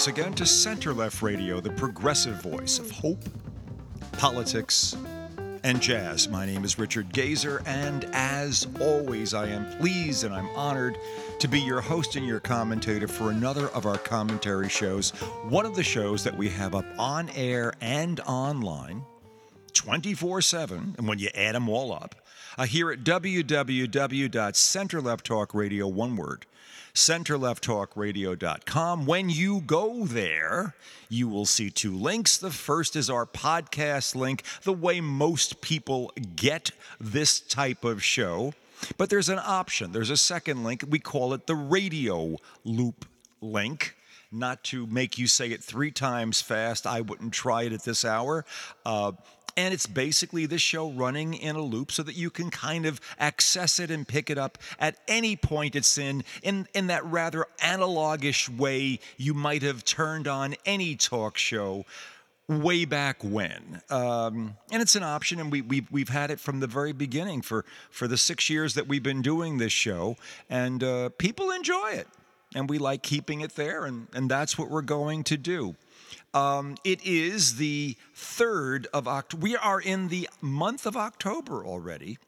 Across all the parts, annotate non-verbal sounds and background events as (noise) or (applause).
once again to Center Left Radio, the progressive voice of hope, politics, and jazz. My name is Richard Gazer, and as always, I am pleased and I'm honored to be your host and your commentator for another of our commentary shows. One of the shows that we have up on air and online 24 7, and when you add them all up, uh, here at www.centerlefttalkradio, one word, centerlefttalkradio.com. When you go there, you will see two links. The first is our podcast link, the way most people get this type of show. But there's an option, there's a second link. We call it the radio loop link. Not to make you say it three times fast, I wouldn't try it at this hour. Uh, and it's basically this show running in a loop so that you can kind of access it and pick it up at any point it's in, in, in that rather analogish way you might have turned on any talk show way back when. Um, and it's an option, and we, we've, we've had it from the very beginning for, for the six years that we've been doing this show, and uh, people enjoy it. And we like keeping it there, and, and that's what we're going to do. Um, it is the 3rd of October. We are in the month of October already.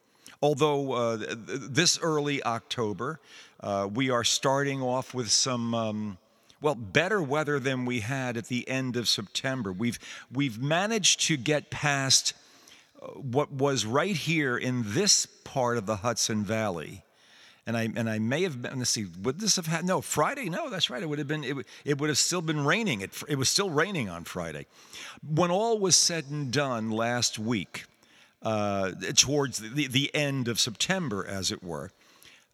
Although uh, this early October, uh, we are starting off with some. Um, well, better weather than we had at the end of September. We've we've managed to get past uh, what was right here in this part of the Hudson Valley and I and I may have been. Let's see, would this have had no Friday? No, that's right. It would have been. It, it would have still been raining. It it was still raining on Friday. When all was said and done last week, uh, towards the, the end of September, as it were,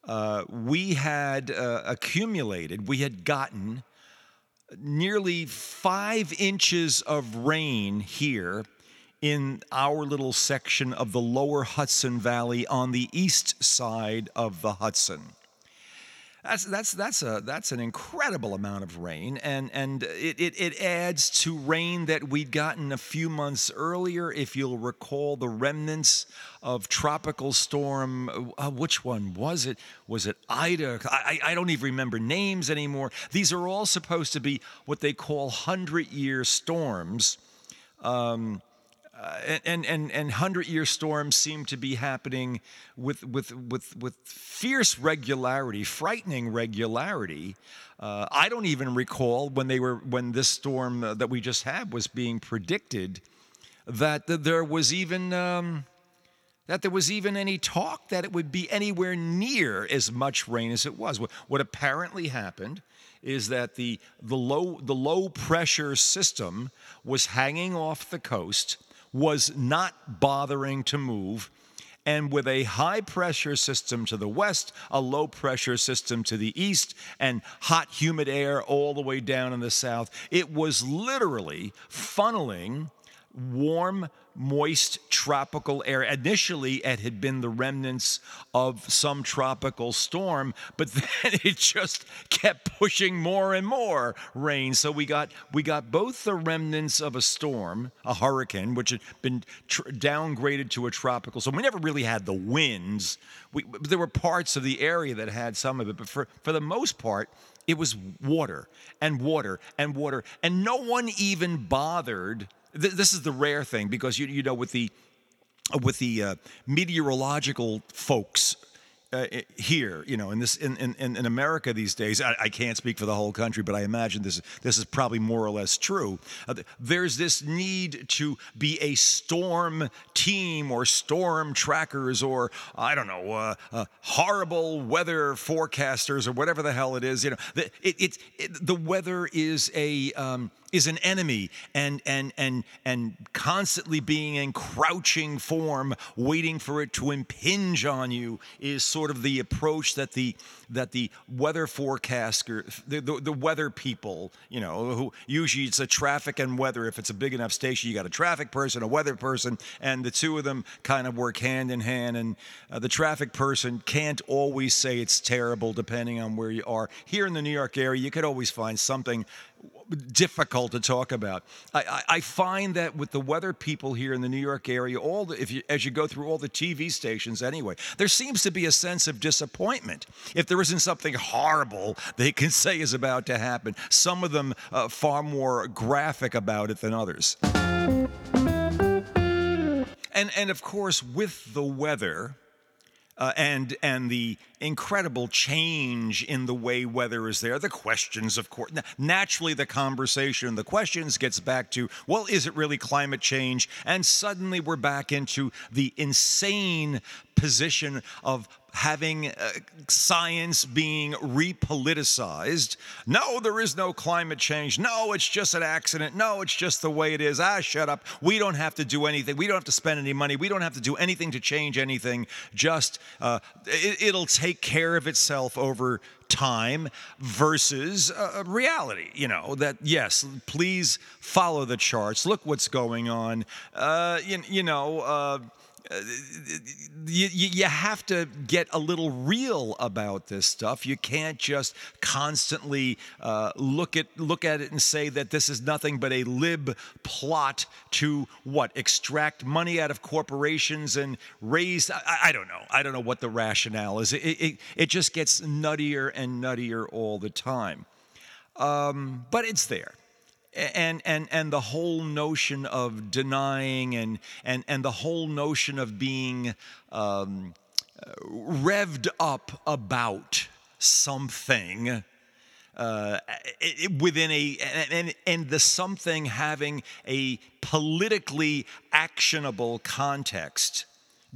uh, we had uh, accumulated. We had gotten nearly five inches of rain here in our little section of the lower Hudson Valley on the east side of the Hudson. That's, that's, that's, a, that's an incredible amount of rain, and, and it, it, it adds to rain that we'd gotten a few months earlier. If you'll recall the remnants of Tropical Storm, uh, which one was it? Was it Ida? I, I don't even remember names anymore. These are all supposed to be what they call 100 year storms. Um, uh, and and and hundred year storms seem to be happening with with with with fierce regularity, frightening regularity. Uh, I don't even recall when they were when this storm uh, that we just had was being predicted that, there was even um, that there was even any talk that it would be anywhere near as much rain as it was. What, what apparently happened is that the the low the low pressure system was hanging off the coast was not bothering to move. And with a high pressure system to the west, a low pressure system to the east, and hot, humid air all the way down in the south, it was literally funneling warm, moist tropical air. Initially, it had been the remnants of some tropical storm, but (laughs) then it just kept pushing more and more rain. So we got we got both the remnants of a storm, a hurricane, which had been tr- downgraded to a tropical. So we never really had the winds. We, there were parts of the area that had some of it, but for for the most part. It was water and water and water, and no one even bothered th- this is the rare thing because you you know with the with the uh, meteorological folks uh, here, you know, in this in, in, in America these days, I, I, can't speak for the whole country, but I imagine this this is probably more or less true. Uh, there's this need to be a storm team or storm trackers or I don't know, uh, uh horrible weather forecasters or whatever the hell it is. You know, it, it, it the weather is a um, is an enemy and and and and constantly being in crouching form waiting for it to impinge on you is sort of the approach that the that the weather forecaster the, the, the weather people you know who usually it's a traffic and weather if it's a big enough station you got a traffic person a weather person and the two of them kind of work hand in hand and uh, the traffic person can't always say it's terrible depending on where you are here in the New York area you could always find something difficult to talk about. I, I, I, find that with the weather people here in the New York area, all the, if you, as you go through all the TV stations anyway, there seems to be a sense of disappointment. If there isn't something horrible they can say is about to happen, some of them uh, far more graphic about it than others. And, and of course, with the weather, uh, and and the incredible change in the way weather is there. The questions, of course, naturally the conversation, the questions gets back to, well, is it really climate change? And suddenly we're back into the insane position of having uh, science being repoliticized. No, there is no climate change. No, it's just an accident. No, it's just the way it is. Ah, shut up. We don't have to do anything. We don't have to spend any money. We don't have to do anything to change anything. Just uh, it, it'll take care of itself over time versus uh, reality. You know, that yes, please follow the charts. Look what's going on. Uh, you, you know, uh, you, you have to get a little real about this stuff. You can't just constantly uh, look at look at it and say that this is nothing but a lib plot to what extract money out of corporations and raise. I, I don't know. I don't know what the rationale is. It, it, it just gets nuttier and nuttier all the time. Um, but it's there and and and the whole notion of denying and and and the whole notion of being um, revved up about something uh, within a and, and the something having a politically actionable context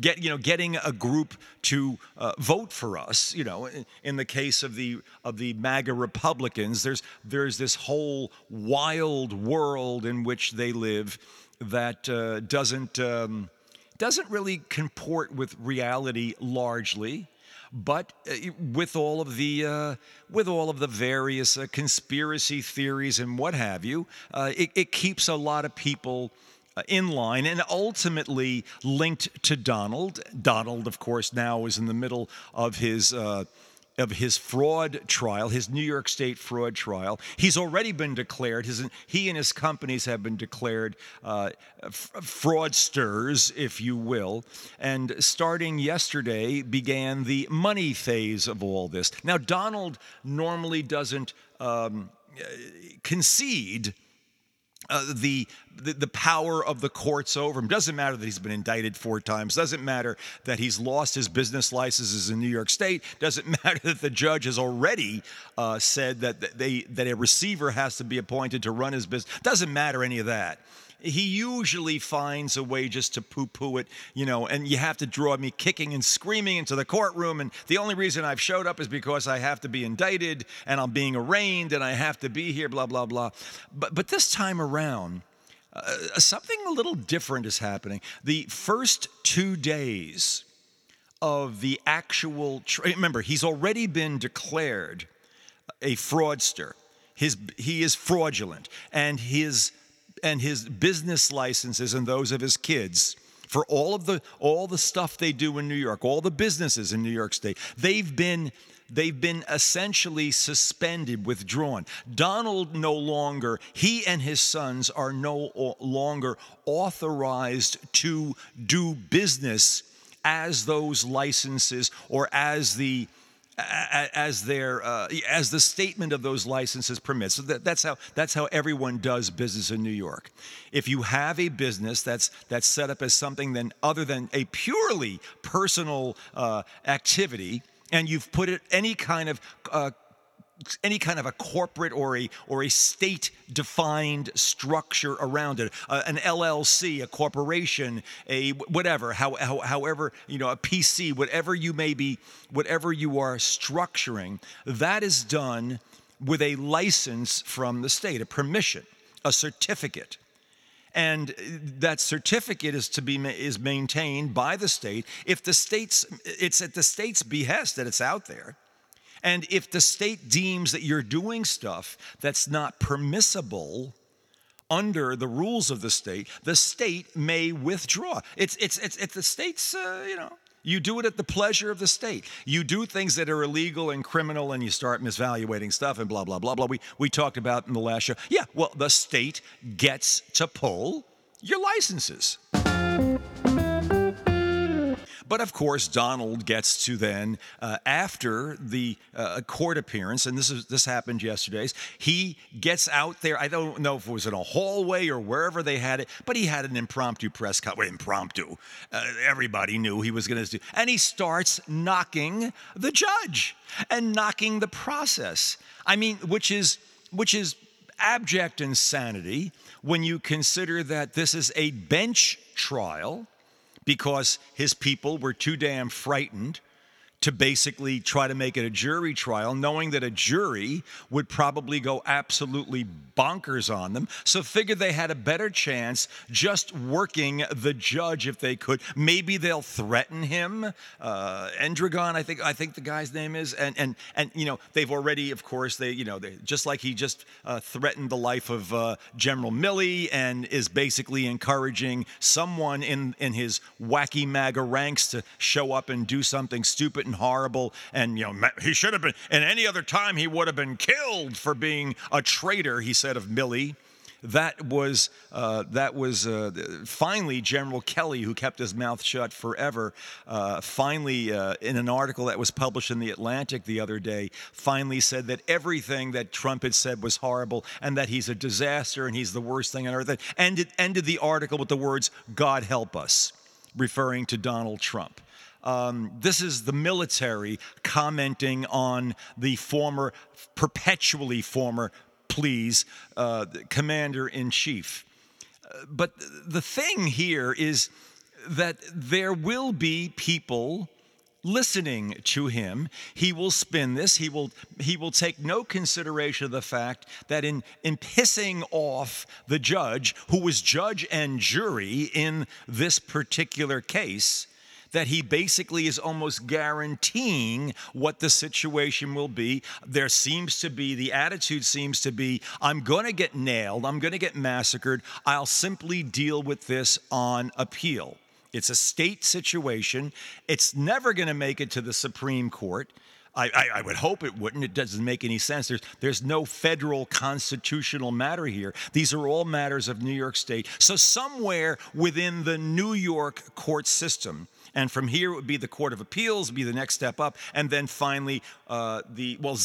get you know getting a group to uh, vote for us you know in, in, the case of the of the MAGA Republicans there's there's this whole wild world in which they live that uh, doesn't um, doesn't really comport with reality largely but uh, with all of the uh, with all of the various uh, conspiracy theories and what have you, uh, it, it, keeps a lot of people in line and ultimately linked to Donald. Donald, of course, now is in the middle of his. Uh, of his fraud trial, his New York State fraud trial. He's already been declared, his, he and his companies have been declared uh, fraudsters, if you will. And starting yesterday began the money phase of all this. Now, Donald normally doesn't um, concede uh, the, the, the power of the courts over him. Doesn't matter that he's been indicted four times. Doesn't matter that he's lost his business licenses in New York State. Doesn't (laughs) matter that the judge has already uh, said that they that a receiver has to be appointed to run his business. Doesn't matter any of that he usually finds a way just to poo poo it, you know, and you have to draw me kicking and screaming into the courtroom. And the only reason I've showed up is because I have to be indicted and I'm being arraigned and I have to be here, blah, blah, blah. But, but this time around, uh, something a little different is happening. The first two days of the actual, tra- remember, he's already been declared a fraudster. His, he is fraudulent, and his and his business licenses and those of his kids for all of the all the stuff they do in New York, all the businesses in New York State. They've been they've been essentially suspended, withdrawn. Donald no longer, he and his sons are no longer authorized to do business as those licenses or as the as their uh, as the statement of those licenses permits. So that, that's how that's how everyone does business in New York. If you have a business that's that's set up as something then other than a purely personal uh, activity, and you've put it any kind of uh, any kind of a corporate or a or a state defined structure around it. Uh, an llc a corporation a whatever how, how, however you know a pc whatever you may be whatever you are structuring that is done with a license from the state a permission a certificate. And that certificate is to be is maintained by the state if the state's it's at the state's behest that it's out there and if the state deems that you're doing stuff that's not permissible under the rules of the state, the state may withdraw. It's, it's, it's, it's the state's, uh, you know, You do it at the pleasure of the state. You do things that are illegal and criminal and you start misvaluating stuff and blah, blah, blah, blah. We, we talked about in the last show. Yeah, well, the state gets to pull your licenses. But of course, Donald gets to then, uh, after the uh, court appearance, and this is this happened yesterday. He gets out there. I don't know if it was in a hallway or wherever they had it, but he had an impromptu press conference. Impromptu. Uh, everybody knew he was going to do, and he starts knocking the judge and knocking the process. I mean, which is which is abject insanity when you consider that this is a bench trial because his people were too damn frightened to basically try to make it a jury trial, knowing that a jury would probably go absolutely bonkers on them. So figured they had a better chance just working the judge if they could. Maybe they'll threaten him. Uh, Engoron, I think I think the guy's name is, and and and you know they've already, of course, they you know they, just like he just uh, threatened the life of uh, General Milley and is basically encouraging someone in in his wacky MAGA ranks to show up and do something stupid and horrible. And, you know, he should have been, and any other time he would have been killed for being a traitor, he said of Milley. that was uh, that was uh, finally General Kelly, who kept his mouth shut forever. Uh, finally, uh, in an article that was published in the Atlantic the other day, finally said that everything that Trump had said was horrible and that he's a disaster and he's the worst thing on earth. And it ended the article with the words "God help us," referring to Donald Trump. Um, this is the military commenting on the former, perpetually former, please, uh, commander in chief. Uh, but the thing here is that there will be people listening to him he will spin this he will he will take no consideration of the fact that in in pissing off the judge who was judge and jury in this particular case that he basically is almost guaranteeing what the situation will be. There seems to be, the attitude seems to be, I'm going to get nailed, I'm going to get massacred, I'll simply deal with this on appeal. It's a state situation. It's never going to make it to the Supreme Court. I, I, I, would hope it wouldn't. It doesn't make any sense. There's, there's no federal constitutional matter here. These are all matters of New York State. So, somewhere within the New York court system, and from here, it would be the Court of Appeals, would be the next step up, and then finally uh, the well,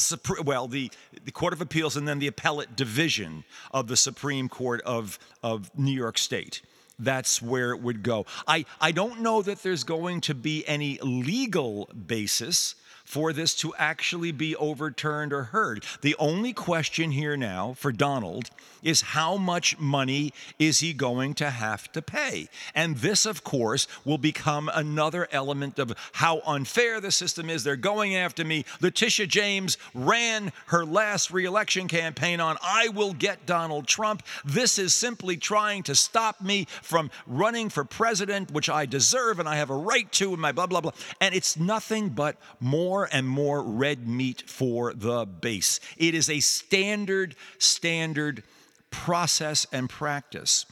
well, the the Court of Appeals, and then the Appellate Division of the Supreme Court of of New York State. That's where it would go. I, I don't know that there's going to be any legal basis for this to actually be overturned or heard. The only question here now for Donald is how much money is he going to have to pay? And this, of course, will become another element of how unfair the system is. They're going after me. Letitia James ran her last reelection campaign on I will get Donald Trump. This is simply trying to stop me from running for president, which I deserve and I have a right to, and my blah, blah, blah. And it's nothing but more more and more red meat for the base. It is a standard, standard process and practice.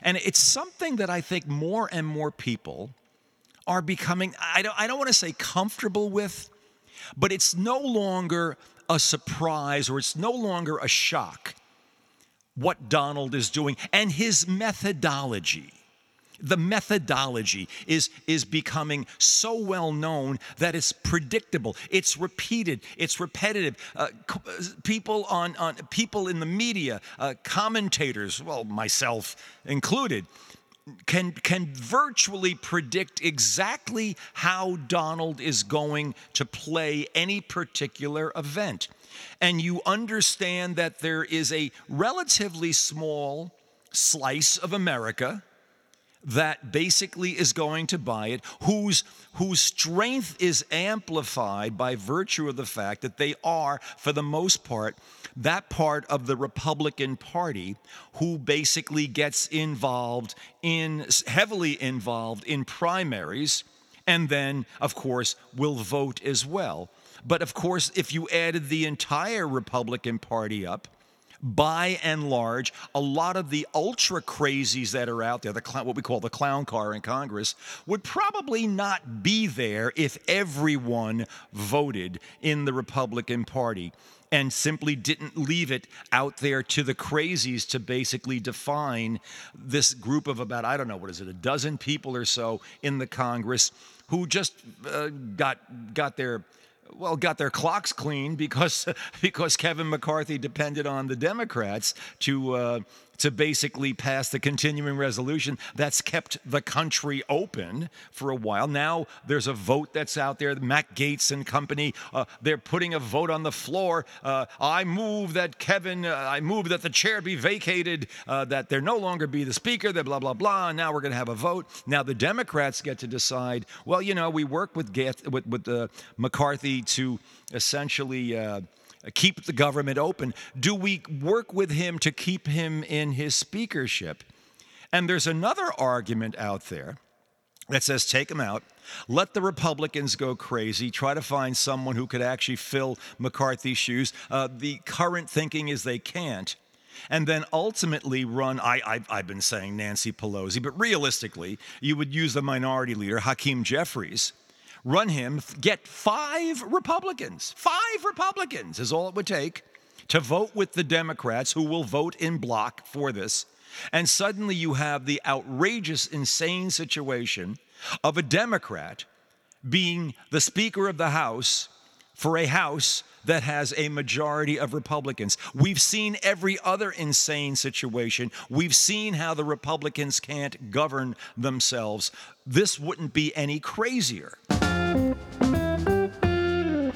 And it's something that I think more and more people are becoming, I don't, I don't want to say comfortable with, but it's no longer a surprise or it's no longer a shock what Donald is doing and his methodology the methodology is, is becoming so well known that it's predictable it's repeated it's repetitive. Uh, people on, on people in the media uh, commentators well myself included can can virtually predict exactly how Donald is going to play any particular event. And you understand that there is a relatively small slice of America that basically is going to buy it, whose, whose strength is amplified by virtue of the fact that they are, for the most part, that part of the Republican Party who basically gets involved in, heavily involved in primaries, and then, of course, will vote as well. But of course, if you added the entire Republican Party up, by and large, a lot of the ultra crazies that are out there, the what we call the clown car in Congress, would probably not be there if everyone voted in the Republican Party and simply didn't leave it out there to the crazies to basically define this group of about, I don't know, what is it, a dozen people or so in the Congress who just uh, got, got their well, got their clocks clean because (laughs) because Kevin McCarthy depended on the Democrats to uh, to basically pass the continuing resolution that's kept the country open for a while. Now there's a vote that's out there. Matt Gaetz and company, uh, they're putting a vote on the floor. Uh, I move that Kevin, uh, I move that the chair be vacated, uh, that there no longer be the speaker, that blah, blah, blah. Now we're going to have a vote. Now the Democrats get to decide, well, you know, we work with, Gath- with, with uh, McCarthy to essentially uh, keep the government open? Do we work with him to keep him in his speakership? And there's another argument out there that says take him out, let the Republicans go crazy, try to find someone who could actually fill McCarthy's shoes. Uh, the current thinking is they can't. And then ultimately run, I, have been saying Nancy Pelosi, but realistically, you would use the minority leader, Hakeem Jeffries run him, get five Republicans. Five Republicans is all it would take to vote with the Democrats who will vote in bloc for this. And suddenly you have the outrageous, insane situation of a Democrat being the Speaker of the House for a House that has a majority of Republicans. We've seen every other insane situation. We've seen how the Republicans can't govern themselves. This wouldn't be any crazier.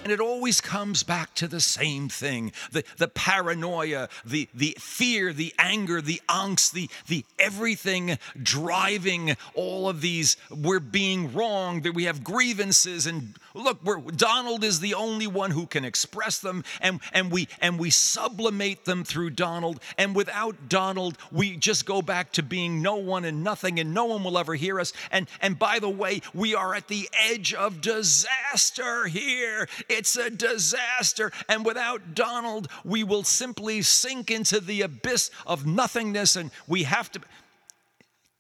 And it always comes back to the same thing the, the paranoia, the, the fear, the anger, the angst, the, the everything driving all of these. We're being wrong, that we have grievances. And look, Donald is the only one who can express them. And, and, we, and we sublimate them through Donald. And without Donald, we just go back to being no one and nothing, and no one will ever hear us. And, and by the way, we are at the edge of disaster here. It's a disaster. And without Donald, we will simply sink into the abyss of nothingness and we have to.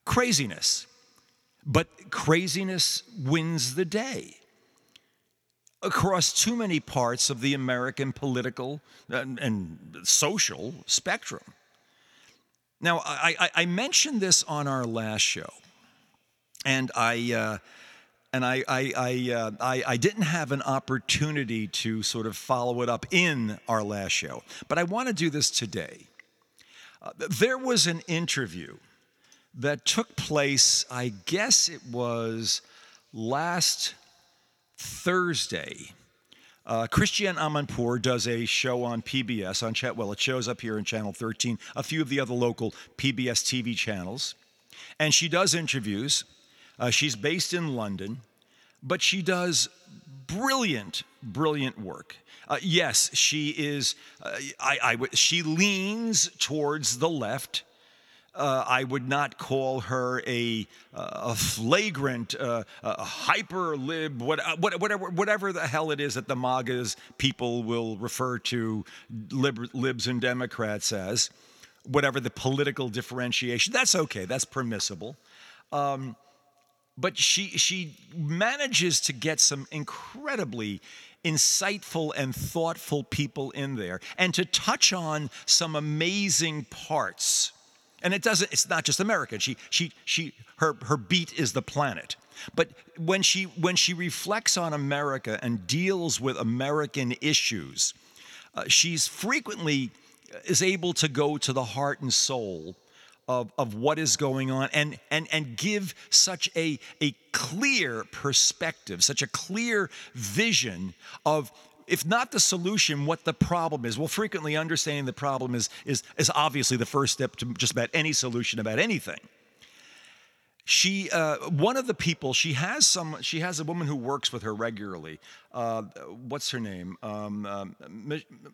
Craziness. But craziness wins the day across too many parts of the American political and, and social spectrum. Now, I, I, I, mentioned this on our last show, and I. Uh, and I, I, I, uh, I, I, didn't have an opportunity to sort of follow it up in our last show, but I want to do this today. Uh, there was an interview that took place, I guess it was last Thursday. Uh, Christiane Amanpour does a show on PBS on chat. Well, it shows up here in Channel 13, a few of the other local PBS TV channels, and she does interviews. Uh, she's based in London, but she does brilliant, brilliant work. Uh, yes, she is. Uh, I, I, she leans towards the left. Uh, I would not call her a, a flagrant, uh, a hyper lib, what, uh, whatever, whatever the hell it is that the MAGAs people will refer to lib, libs and Democrats as, whatever the political differentiation. That's okay. That's permissible. Um, but she she manages to get some incredibly insightful and thoughtful people in there and to touch on some amazing parts. And it doesn't it's not just america. She she she her her beat is the planet. But when she when she reflects on america and deals with american issues uh, she's frequently uh, is able to go to the heart and soul of, of what is going on and, and, and give such a, a clear perspective, such a clear vision of if not the solution, what the problem is. Well, frequently understanding the problem is, is, is obviously the first step to just about any solution about anything she uh, one of the people she has some she has a woman who works with her regularly. Uh, what's her name? Um, um,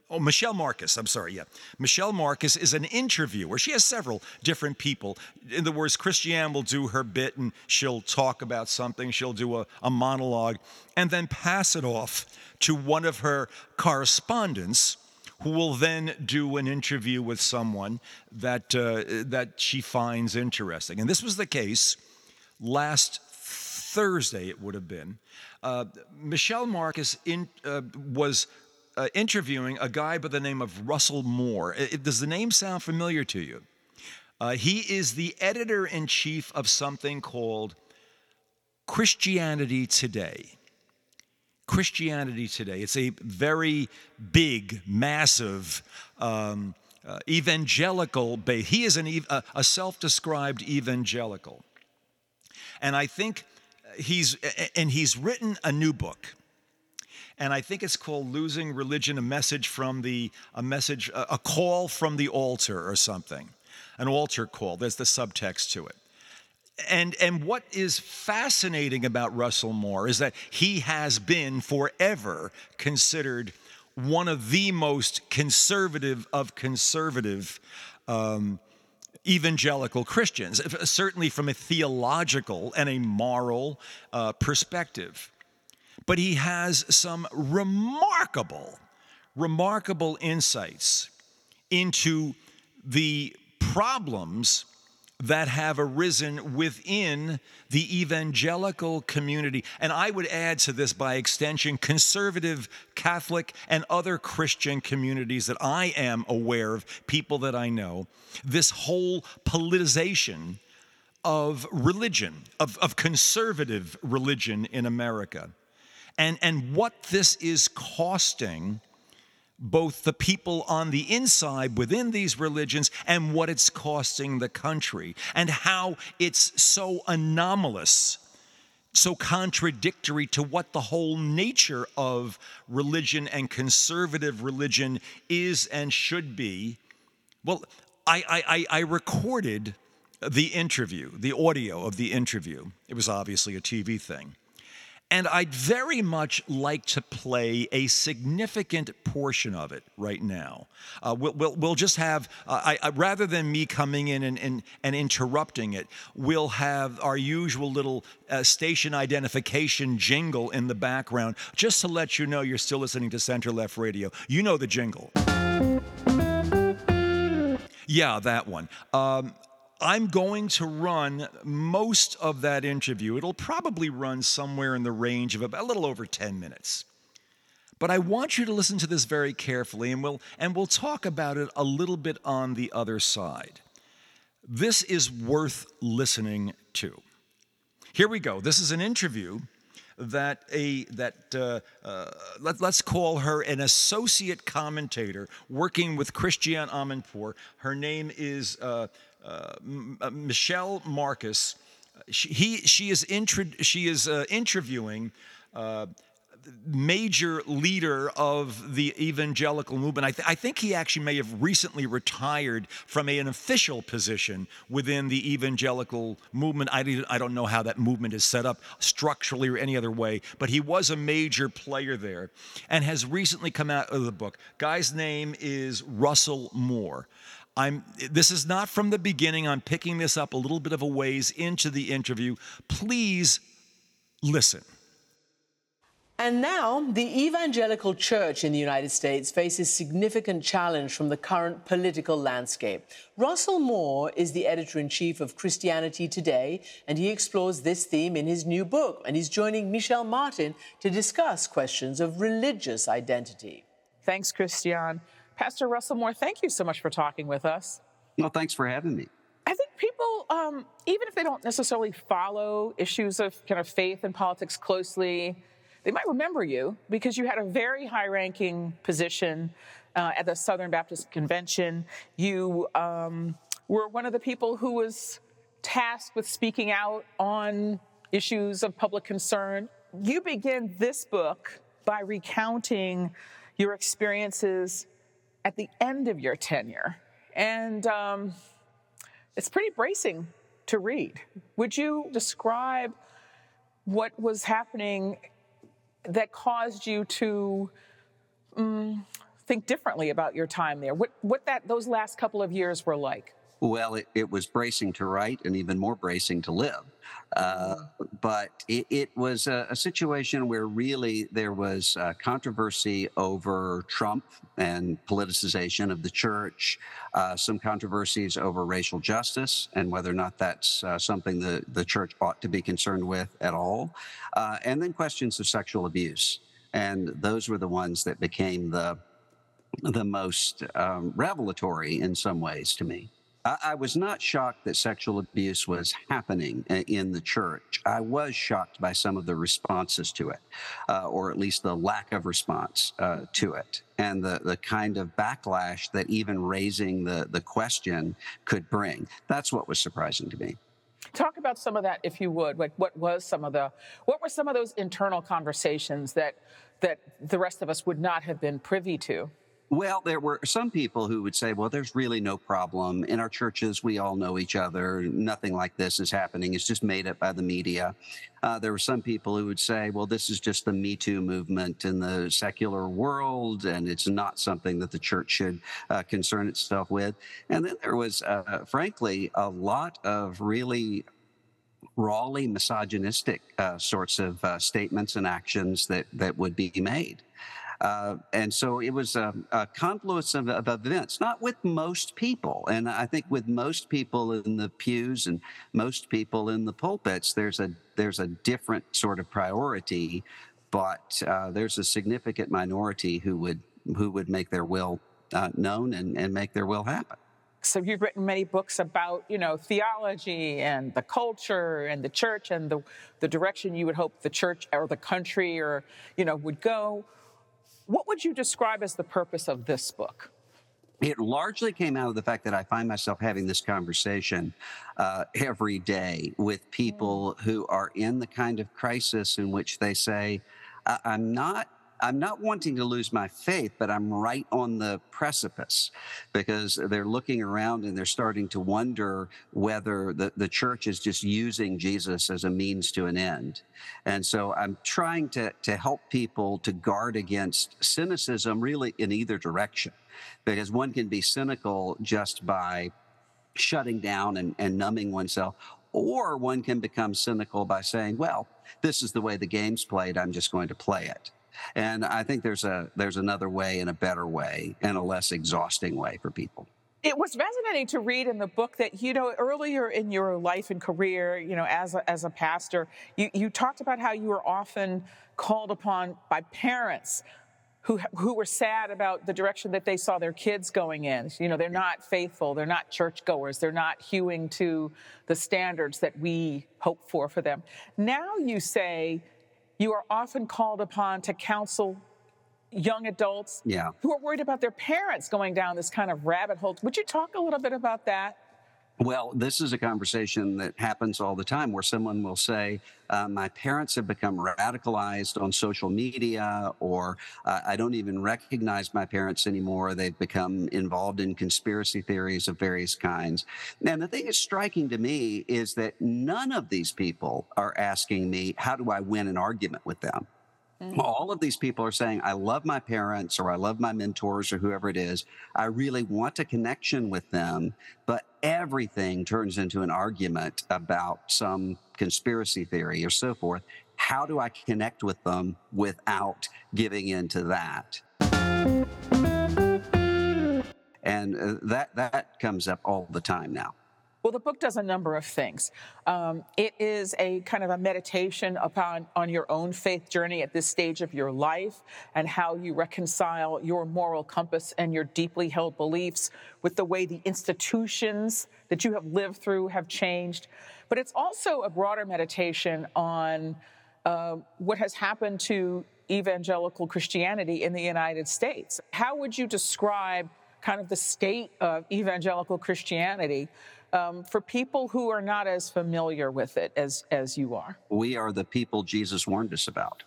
oh michelle marcus i'm sorry yeah. Michelle marcus is an interviewer. She has several different people. In other words christiane will do her bit and she'll talk about something. She'll do a, a monologue and then pass it off to one of her correspondents who will then do an interview with someone that, uh, that she finds interesting. And this was the case last Thursday, it would have been. Uh, Michelle Marcus in, uh, was uh, interviewing a guy by the name of Russell Moore. It, does the name sound familiar to you? Uh, he is the editor in chief of something called Christianity Today. Christianity Today. It's a very big, massive, um, uh, evangelical base. He is an, a self described evangelical. And I think he's, and he's written a new book. And I think it's called Losing Religion, a message from the, a message, a call from the altar or something. An altar call. There's the subtext to it and and what is fascinating about Russell Moore is that he has been forever considered one of the most conservative of conservative um, evangelical Christians, certainly from a theological and a moral uh, perspective. But he has some remarkable, remarkable insights into the problems that have arisen within the evangelical community. And I would add to this by extension, conservative, Catholic, and other Christian communities that I am aware of, people that I know, this whole politicization of religion, of, of conservative religion in America. And, and what this is costing both the people on the inside within these religions and what it's costing the country, and how it's so anomalous, so contradictory to what the whole nature of religion and conservative religion is and should be. Well, I, I, I recorded the interview, the audio of the interview. It was obviously a TV thing. And I'd very much like to play a significant portion of it right now. Uh, we'll, we'll, we'll, just have, uh, I, I, rather than me coming in and, and, and, interrupting it, we'll have our usual little uh, station identification jingle in the background, just to let you know you're still listening to Center Left Radio. You know the jingle. Yeah, that one. Um, I'm going to run most of that interview. It'll probably run somewhere in the range of about a little over 10 minutes. But I want you to listen to this very carefully and we'll and we'll talk about it a little bit on the other side. This is worth listening to. Here we go. This is an interview that a that uh, uh, let, us call her an associate commentator working with Christiane Amanpour. Her name is uh, Michelle Marcus. She, he, she is, intro, she is uh, interviewing uh, major leader of the evangelical movement. I, th- I, think he actually may have recently retired from a, an official position within the evangelical movement. I, I don't know how that movement is set up structurally or any other way, but he was a major player there and has recently come out of the book. Guy's name is Russell Moore. I'm this is not from the beginning. I'm picking this up a little bit of a ways into the interview. Please listen. And now, the evangelical church in the United States faces significant challenge from the current political landscape. Russell Moore is the editor in chief of Christianity Today, and he explores this theme in his new book. And he's joining Michel Martin to discuss questions of religious identity. Thanks, Christiane. Pastor Russell Moore, thank you so much for talking with us. Well, thanks for having me. I think people, um, even if they don't necessarily follow issues of kind of faith and politics closely, they might remember you because you had a very high ranking position uh, at the Southern Baptist Convention. You um, were one of the people who was tasked with speaking out on issues of public concern. You begin this book by recounting your experiences at the end of your tenure. And um, it's pretty bracing to read. Would you describe what was happening that caused you to um, think differently about your time there? What, what that those last couple of years were like? Well, it, it was bracing to write and even more bracing to live. Uh, but it, it was a, a, situation where really there was uh, controversy over Trump and politicization of the church, uh, some controversies over racial justice and whether or not that's uh, something the, the church ought to be concerned with at all, uh, and then questions of sexual abuse. And those were the ones that became the the most um, revelatory in some ways to me. I, was not shocked that sexual abuse was happening in the church. I was shocked by some of the responses to it, uh, or at least the lack of response uh, to it, and the, the kind of backlash that even raising the, the question could bring. That's what was surprising to me. Talk about some of that, if you would. Like, what was some of the, what were some of those internal conversations that that the rest of us would not have been privy to? Well, there were some people who would say, well, there's really no problem. In our churches, we all know each other. Nothing like this is happening. It's just made up by the media. Uh, there were some people who would say, well, this is just the Me Too movement in the secular world, and it's not something that the church should uh, concern itself with. And then there was, uh, frankly, a lot of really rawly misogynistic uh, sorts of uh, statements and actions that, that would be made. Uh, and so it was a, a confluence of, of, events, not with most people. And I think with most people in the pews and most people in the pulpits, there's a there's a different sort of priority, but uh, there's a significant minority who would who would make their will uh, known and, and make their will happen. So you've written many books about, you know, theology and the culture and the church and the, the direction you would hope the church or the country or, you know, would go. What would you describe as the purpose of this book? It largely came out of the fact that I find myself having this conversation uh, every day with people who are in the kind of crisis in which they say, I'm not I'm not wanting to lose my faith, but I'm right on the precipice because they're looking around and they're starting to wonder whether the, the church is just using Jesus as a means to an end. And so I'm trying to, to help people to guard against cynicism really in either direction because one can be cynical just by shutting down and, and numbing oneself or one can become cynical by saying, well, this is the way the game's played. I'm just going to play it. And I think there's a there's another way and a better way and a less exhausting way for people. It was fascinating to read in the book that you know earlier in your life and career, you know, as a, as a pastor, you, you talked about how you were often called upon by parents who who were sad about the direction that they saw their kids going in. You know, they're not faithful, they're not churchgoers, they're not hewing to the standards that we hope for for them. Now you say you are often called upon to counsel young adults yeah. who are worried about their parents going down this kind of rabbit hole. Would you talk a little bit about that? Well, this is a conversation that happens all the time where someone will say, uh, My parents have become radicalized on social media, or uh, I don't even recognize my parents anymore. They've become involved in conspiracy theories of various kinds. And the thing that's striking to me is that none of these people are asking me, How do I win an argument with them? Mm-hmm. All of these people are saying, I love my parents or I love my mentors or whoever it is. I really want a connection with them, but everything turns into an argument about some conspiracy theory or so forth. How do I connect with them without giving into that? And uh, that, that comes up all the time now. Well, the book does a number of things. Um, it is a kind of a meditation upon on your own faith journey at this stage of your life and how you reconcile your moral compass and your deeply held beliefs with the way the institutions that you have lived through have changed. But it's also a broader meditation on uh, what has happened to evangelical Christianity in the United States. How would you describe kind of the state of evangelical Christianity um, for people who are not as familiar with it as, as you are? We are the people Jesus warned us about.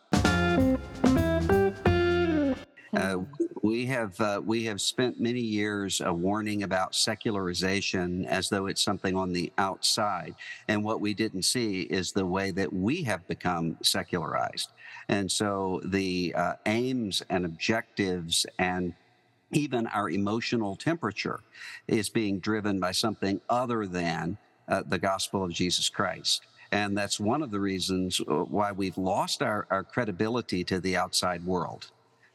Uh, we have uh, we have spent many years uh, warning about secularization as though it's something on the outside, and what we didn't see is the way that we have become secularized. And so the uh, aims and objectives and even our emotional temperature is being driven by something other than uh, the gospel of Jesus Christ. And that's one of the reasons uh, why we've lost our, our credibility to the outside world.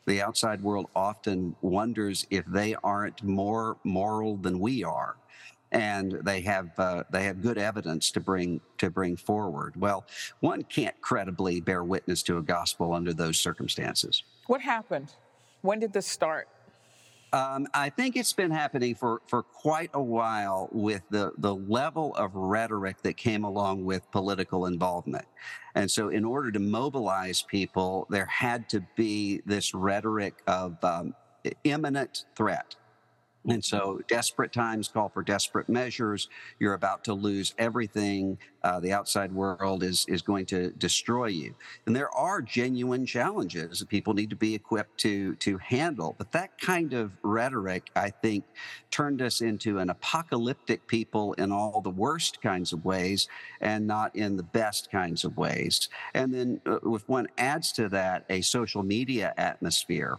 The outside world often wonders if they aren't more moral than we are and they have uh, they have good evidence to bring to bring forward. Well, one can't credibly bear witness to a gospel under those circumstances. What happened? When did this start? Um, I think it's been happening for, for quite a while with the, the level of rhetoric that came along with political involvement. And so, in order to mobilize people, there had to be this rhetoric of um, imminent threat. And so, desperate times call for desperate measures. You're about to lose everything. Uh, the outside world is is going to destroy you. And there are genuine challenges that people need to be equipped to to handle. But that kind of rhetoric, I think, turned us into an apocalyptic people in all the worst kinds of ways, and not in the best kinds of ways. And then, uh, if one adds to that a social media atmosphere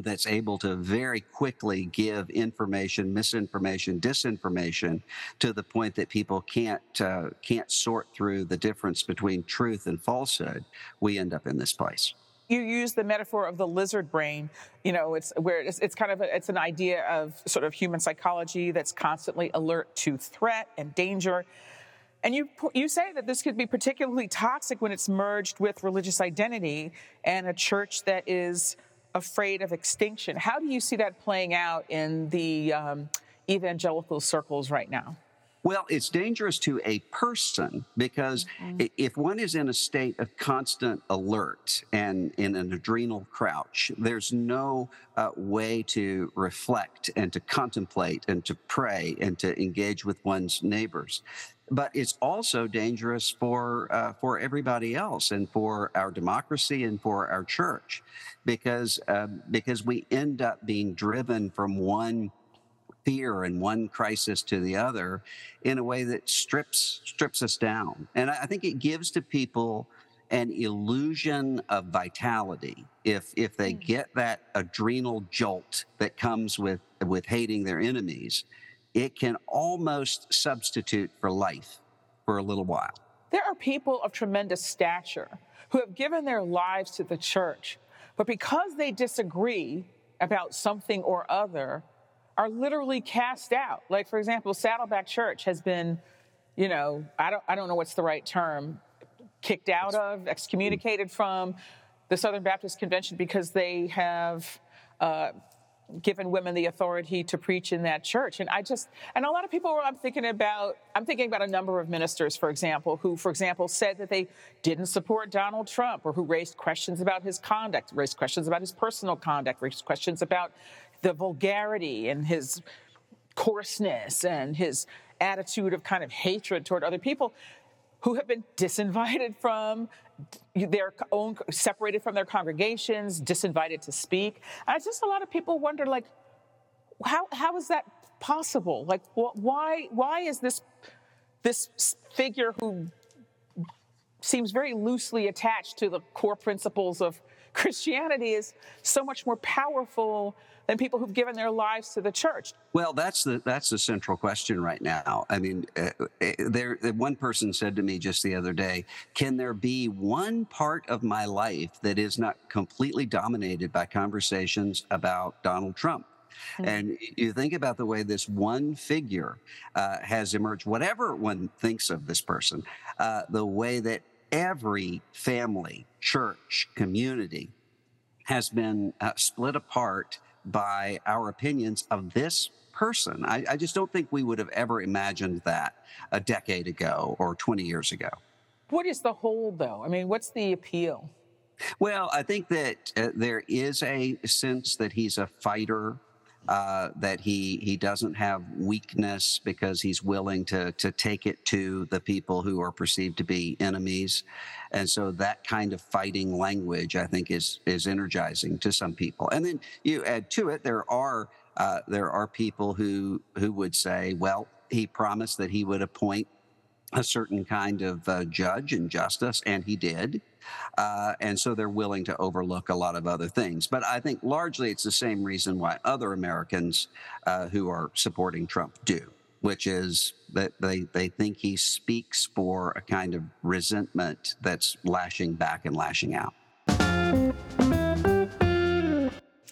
that's able to very quickly give information, misinformation, disinformation to the point that people can't uh, can't sort through the difference between truth and falsehood, we end up in this place. You use the metaphor of the lizard brain. You know, it's where it's, it's kind of a, it's an idea of sort of human psychology that's constantly alert to threat and danger. And you, you say that this could be particularly toxic when it's merged with religious identity and a church that is afraid of extinction. How do you see that playing out in the um, evangelical circles right now? Well, it's dangerous to a person because mm-hmm. if one is in a state of constant alert and in an adrenal crouch, there's no uh, way to reflect and to contemplate and to pray and to engage with one's neighbors but it's also dangerous for uh, for everybody else and for our democracy and for our church because uh, because we end up being driven from one fear and one crisis to the other in a way that strips strips us down and I think it gives to people an illusion of vitality if if they hmm. get that adrenal jolt that comes with with hating their enemies it can almost substitute for life for a little while. There are people of tremendous stature who have given their lives to the church, but because they disagree about something or other, are literally cast out. Like, for example, Saddleback Church has been, you know, I don't, I don't know what's the right term, kicked out of, excommunicated from the Southern Baptist Convention because they have uh, given women the authority to preach in that church. And I just, and a lot of people I'm thinking about, I'm thinking about a number of ministers, for example, who, for example, said that they didn't support Donald Trump or who raised questions about his conduct, raised questions about his personal conduct, raised questions about the vulgarity and his coarseness and his attitude of kind of hatred toward other people who have been disinvited from their own separated from their congregations disinvited to speak. And just a lot of people wonder like how how is that possible? Like why why is this this figure who seems very loosely attached to the core principles of (laughs) Christianity is so much more powerful than people who've given their lives to the church. Well, that's the that's the central question right now. I mean, uh, there one person said to me just the other day, "Can there be one part of my life that is not completely dominated by conversations about Donald Trump?" Mm-hmm. And you think about the way this one figure uh, has emerged, whatever one thinks of this person, uh, the way that every family, church, community has been uh, split apart by our opinions of this person. I, I, just don't think we would have ever imagined that a decade ago or 20 years ago. What is the hold, though? I mean, what's the appeal? Well, I think that uh, there is a sense that he's a fighter uh, that he he doesn't have weakness because he's willing to to take it to the people who are perceived to be enemies, and so that kind of fighting language I think is is energizing to some people. And then you add to it there are uh, there are people who who would say, well, he promised that he would appoint a certain kind of uh, judge and justice, and he did. Uh, and so they're willing to overlook a lot of other things. But I think largely it's the same reason why other Americans uh, who are supporting Trump do, which is that they, they think he speaks for a kind of resentment that's lashing back and lashing out.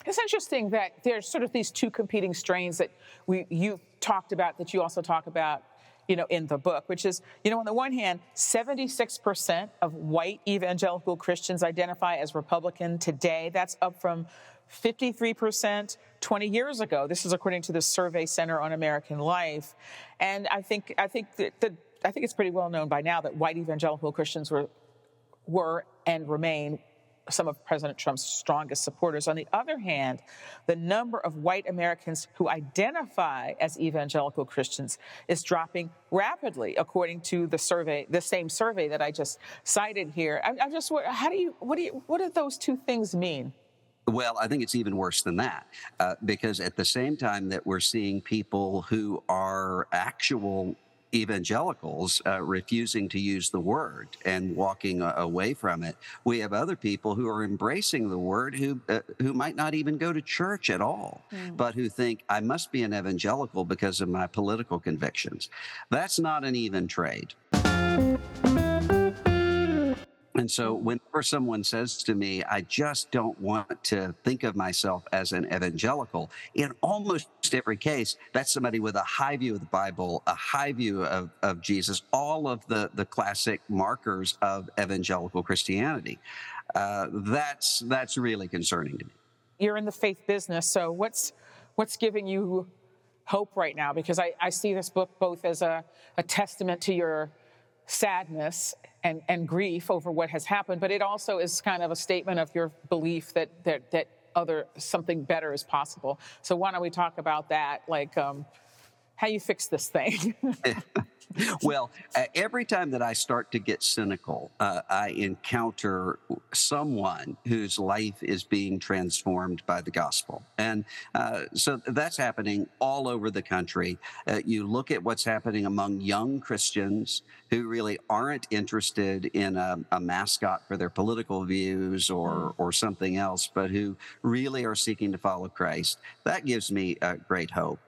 It's interesting that there's sort of these two competing strains that we you talked about that you also talk about you know, in the book, which is, you know, on the one hand, 76% of white evangelical Christians identify as Republican today. That's up from 53% 20 years ago. This is according to the Survey Center on American Life. And I think, I think that, that I think it's pretty well known by now that white evangelical Christians were, were and remain some of President Trump's strongest supporters. On the other hand, the number of white Americans who identify as evangelical Christians is dropping rapidly, according to the survey, the same survey that I just cited here. I, am just, how do you, what do you, what do those two things mean? Well, I think it's even worse than that, uh, because at the same time that we're seeing people who are actual evangelicals uh, refusing to use the word and walking uh, away from it. We have other people who are embracing the word who uh, who might not even go to church at all, mm. but who think I must be an evangelical because of my political convictions. That's not an even trade. And so, whenever someone says to me, I just don't want to think of myself as an evangelical, in almost every case, that's somebody with a high view of the Bible, a high view of, of Jesus, all of the, the classic markers of evangelical Christianity. Uh, that's, that's really concerning to me. You're in the faith business, so what's, what's giving you hope right now? Because I, I see this book both as a, a testament to your sadness and, and grief over what has happened, but it also is kind of a statement of your belief that, that, that other something better is possible. So why don't we talk about that? Like, um, how you fix this thing? (laughs) (laughs) well, uh, every time that I start to get cynical, uh, I encounter someone whose life is being transformed by the gospel. And uh, so that's happening all over the country. Uh, you look at what's happening among young Christians who really aren't interested in a, a mascot for their political views or, mm. or something else, but who really are seeking to follow Christ. That gives me uh, great hope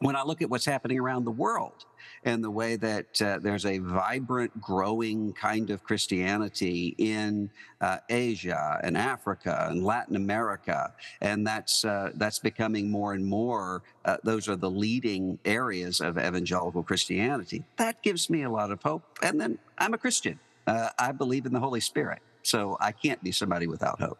when I look at what's happening around the world and the way that uh, there's a vibrant, growing kind of Christianity in uh, Asia and Africa and Latin America, and that's uh, that's becoming more and more. Uh, those are the leading areas of evangelical Christianity. That gives me a lot of hope. And then I'm a Christian. Uh, I believe in the Holy Spirit, so I can't be somebody without hope.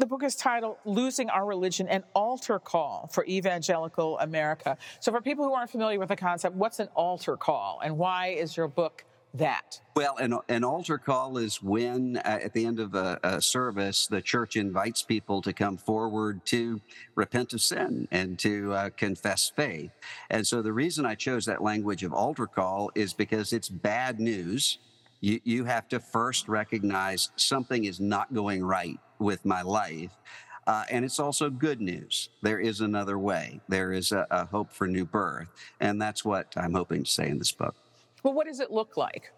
The book is titled Losing Our Religion An Altar Call for Evangelical America. So, for people who aren't familiar with the concept, what's an altar call and why is your book that? Well, an, an altar call is when, uh, at the end of a, a, service, the church invites people to come forward to repent of sin and to uh, confess faith. And so, the reason I chose that language of altar call is because it's bad news. You, you have to first recognize something is not going right with my life. Uh, and it's also good news. There is another way. There is a, a, hope for new birth. And that's what I'm hoping to say in this book. Well, what does it look like?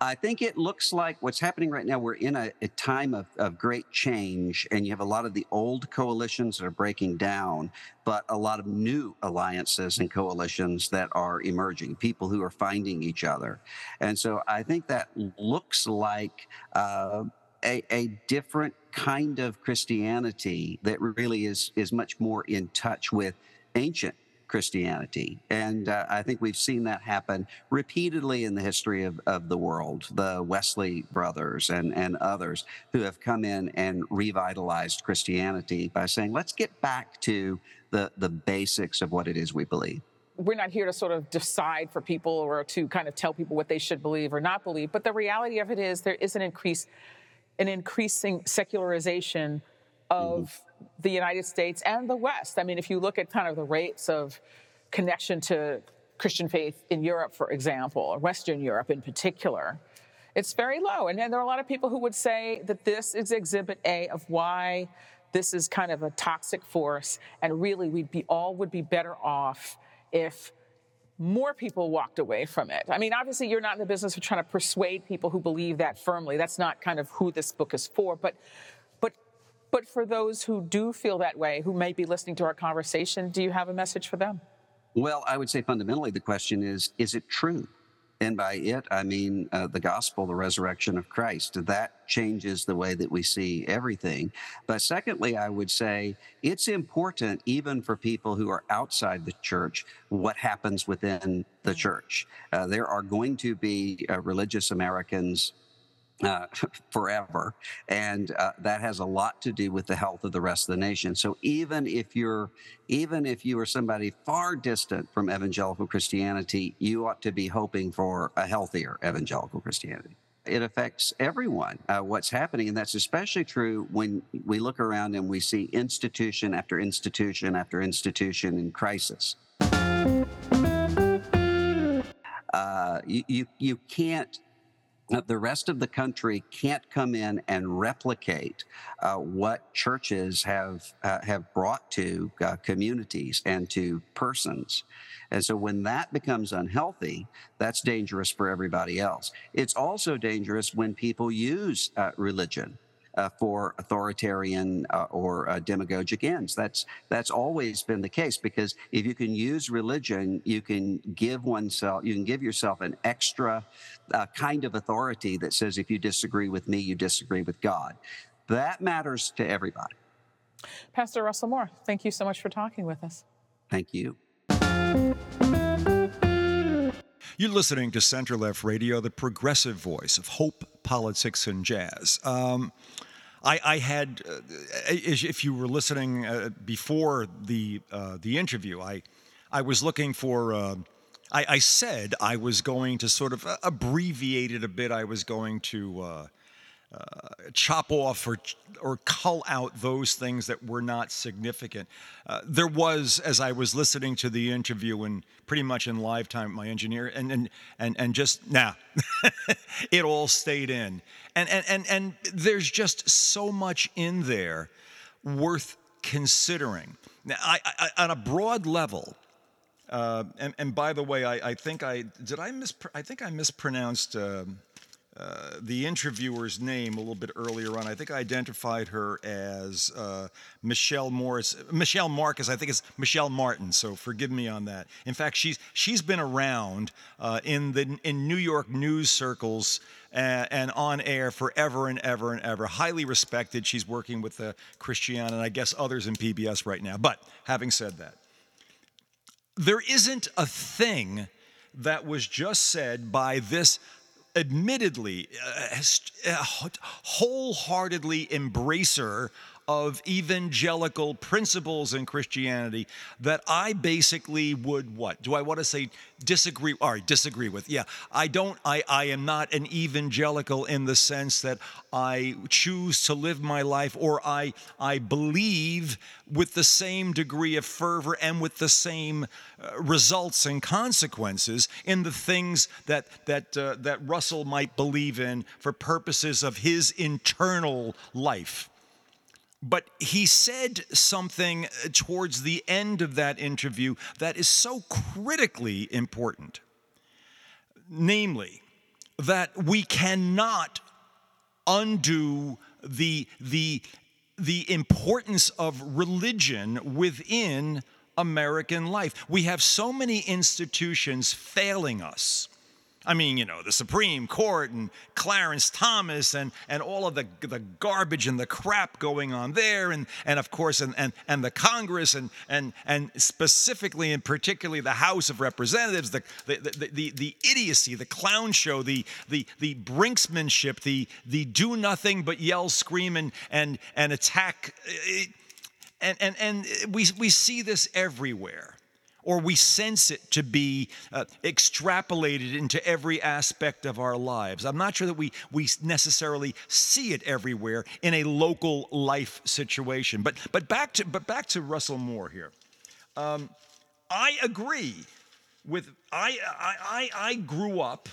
I think it looks like what's happening right now. We're in a, a time of, of, great change, and you have a lot of the old coalitions that are breaking down, but a lot of new alliances and coalitions that are emerging, people who are finding each other. And so I think that looks like uh, a, a different kind of Christianity that really is is much more in touch with ancient Christianity. And uh, I think we've seen that happen repeatedly in the history of, of the world. The Wesley brothers and, and others who have come in and revitalized Christianity by saying, let's get back to the, the basics of what it is we believe we're not here to sort of decide for people or to kind of tell people what they should believe or not believe. But the reality of it is there is an increase an increasing secularization of mm-hmm. the United States and the West. I mean, if you look at kind of the rates of connection to Christian faith in Europe, for example, or Western Europe in particular, it's very low. And then there are a lot of people who would say that this is exhibit A of why this is kind of a toxic force, and really we'd be all would be better off if more people walked away from it. I mean, obviously, you're not in the business of trying to persuade people who believe that firmly. That's not kind of who this book is for. But, but, but for those who do feel that way, who may be listening to our conversation, do you have a message for them? Well, I would say fundamentally the question is: Is it true? And by it, I mean uh, the gospel, the resurrection of Christ. That changes the way that we see everything. But secondly, I would say it's important, even for people who are outside the church, what happens within the church. Uh, there are going to be uh, religious Americans uh, (laughs) forever. And uh, that has a lot to do with the health of the rest of the nation. So even if you're, even if you are somebody far distant from evangelical Christianity, you ought to be hoping for a healthier evangelical Christianity. It affects everyone, uh, what's happening. And that's especially true when we look around and we see institution after institution after institution in crisis. Uh, you, you, you can't the rest of the country can't come in and replicate uh, what churches have uh, have brought to uh, communities and to persons. And so when that becomes unhealthy, that's dangerous for everybody else. It's also dangerous when people use uh, religion uh, for authoritarian uh, or uh, demagogic ends. That's that's always been the case because if you can use religion, you can give oneself, you can give yourself an extra uh, kind of authority that says, if you disagree with me, you disagree with God. That matters to everybody. Pastor Russell Moore, thank you so much for talking with us. Thank you. You're listening to Center Left Radio, the progressive voice of hope, politics, and jazz. Um, I, I, had, uh, if you were listening uh, before the uh, the interview, I I was looking for. Uh, I, I, said I was going to sort of abbreviate it a bit. I was going to uh, chop off or or cull out those things that were not significant. Uh, there was, as I was listening to the interview and pretty much in live time, my engineer and and and and just now, nah, (laughs) it all stayed in. And and and and there's just so much in there worth considering. Now, I, I on a broad level. Uh, and, and, by the way, I, I, think I did I mis I think I mispronounced um, uh, the interviewer's name a little bit earlier on. I think I identified her as uh, Michelle Morris, Michelle Marcus. I think it's Michel Martin. So forgive me on that. In fact, she's she's been around uh, in the in New York news circles and, and, on air forever and ever and ever. Highly respected. She's working with the Christiana and I guess others in PBS right now. But having said that, there isn't a thing that was just said by this admittedly uh, uh wholeheartedly embracer of evangelical principles in Christianity that I basically would what? Do I want to say disagree? All right, disagree with. Yeah, I don't. I I am not an evangelical in the sense that I choose to live my life or I I believe with the same degree of fervor and with the same uh, results and consequences in the things that that uh, that Russell might believe in for purposes of his internal life. But he said something uh, towards the end of that interview that is so critically important. Namely, that we cannot undo the, the, the importance of religion within American life. We have so many institutions failing us I mean, you know, the Supreme Court and Clarence Thomas and, and all of the, the garbage and the crap going on there, and, and of course, and, and, and the Congress, and, and, and specifically and particularly the House of Representatives, the, the, the, the, the idiocy, the clown show, the, the, the brinksmanship, the, the do nothing but yell, scream, and, and, and attack. And, and, and we, we see this everywhere or we sense it to be uh, extrapolated into every aspect of our lives. I'm not sure that we, we necessarily see it everywhere in a local life situation. But, but, back, to, but back to Russell Moore here. Um, I agree with, I, I, I grew up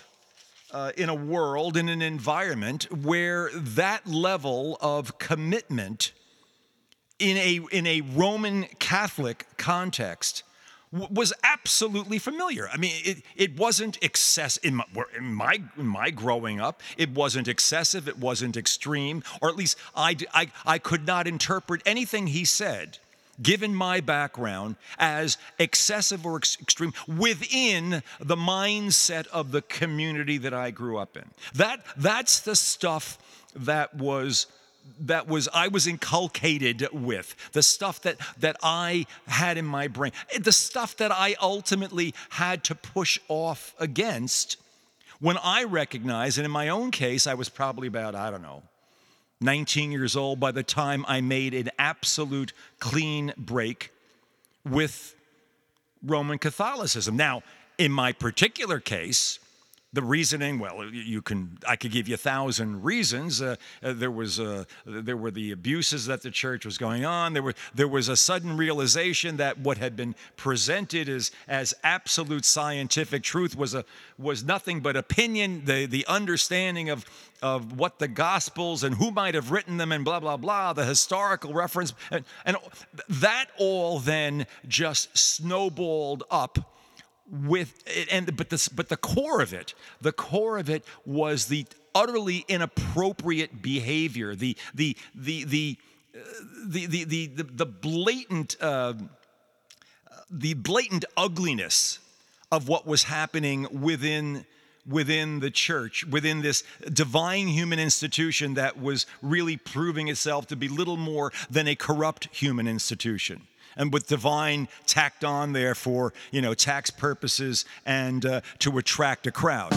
uh, in a world, in an environment where that level of commitment in a, in a Roman Catholic context was absolutely familiar. I mean, it, it wasn't excess in my, in my in my growing up. It wasn't excessive. It wasn't extreme, or at least I, I I could not interpret anything he said, given my background, as excessive or ex- extreme within the mindset of the community that I grew up in. That that's the stuff that was that was I was inculcated with, the stuff that that I had in my brain, eh, the stuff that I ultimately had to push off against when I recognized, and in my own case, I was probably about, I don't know, 19 years old by the time I made an absolute clean break with Roman Catholicism. Now, in my particular case, the reasoning well you can i could give you a thousand reasons uh, uh, there was uh, there were the abuses that the church was going on there were there was a sudden realization that what had been presented as as absolute scientific truth was a was nothing but opinion the the understanding of of what the gospels and who might have written them and blah blah blah the historical reference and, and that all then just snowballed up with and but this but the core of it the core of it was the utterly inappropriate behavior the the the the uh, the, the, the, the, the blatant uh, the blatant ugliness of what was happening within within the church, within this divine human institution that was really proving itself to be little more than a corrupt human institution and with divine tacked on there for, you know, tax purposes and uh, to attract a crowd.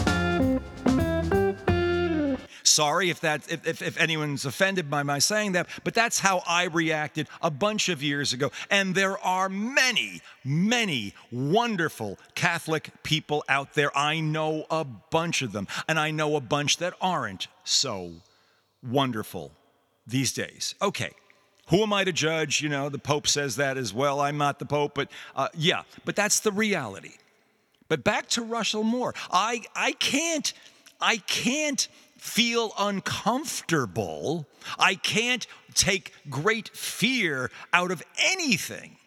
Sorry if that if, if, if, anyone's offended by my saying that, but that's how I reacted a bunch of years ago. And there are many, many wonderful Catholic people out there. I know a bunch of them, and I know a bunch that aren't so wonderful these days. Okay, who am I to judge? You know, the Pope says that as well. I'm not the Pope, but uh, yeah, but that's the reality. But back to Russell Moore. I, I can't, I can't feel uncomfortable. I can't take great fear out of anything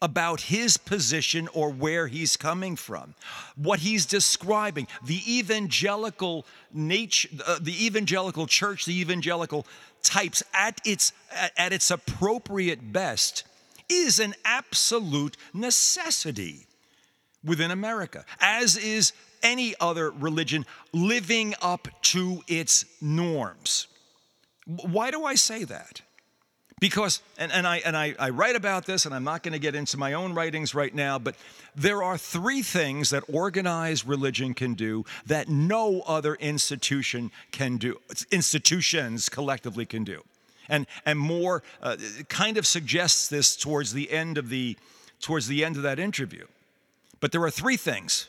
about his position or where he's coming from. What he's describing, the evangelical nature, uh, the evangelical church, the evangelical types at its, at its appropriate best is an absolute necessity within America, as is any other religion living up to its norms. Why do I say that? Because, and, and, I, and I, I write about this, and I'm not going to get into my own writings right now, but there are three things that organized religion can do that no other institution can do, institutions collectively can do. And, and Moore uh, kind of suggests this towards the end of the towards the end of that interview. But there are three things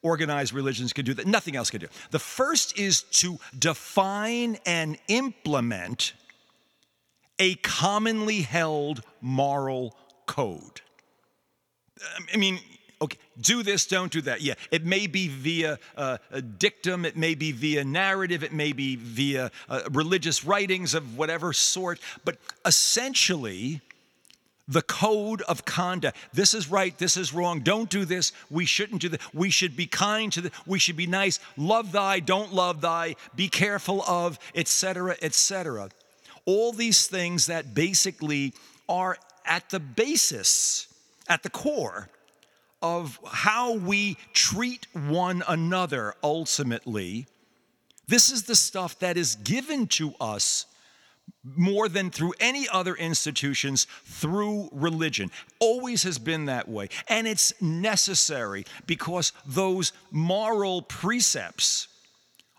organized religions can do that nothing else can do. The first is to define and implement a commonly held moral code. I mean, okay, do this, don't do that. Yeah, it may be via uh, a dictum, it may be via narrative, it may be via uh, religious writings of whatever sort, but essentially, the code of conduct. This is right, this is wrong. Don't do this. We shouldn't do that. We should be kind to the we should be nice. Love thy, don't love thy, be careful of, etc., etc all these things that basically are at the basis, at the core of how we treat one another ultimately. This is the stuff that is given to us more than through any other institutions through religion. Always has been that way. And it's necessary because those moral precepts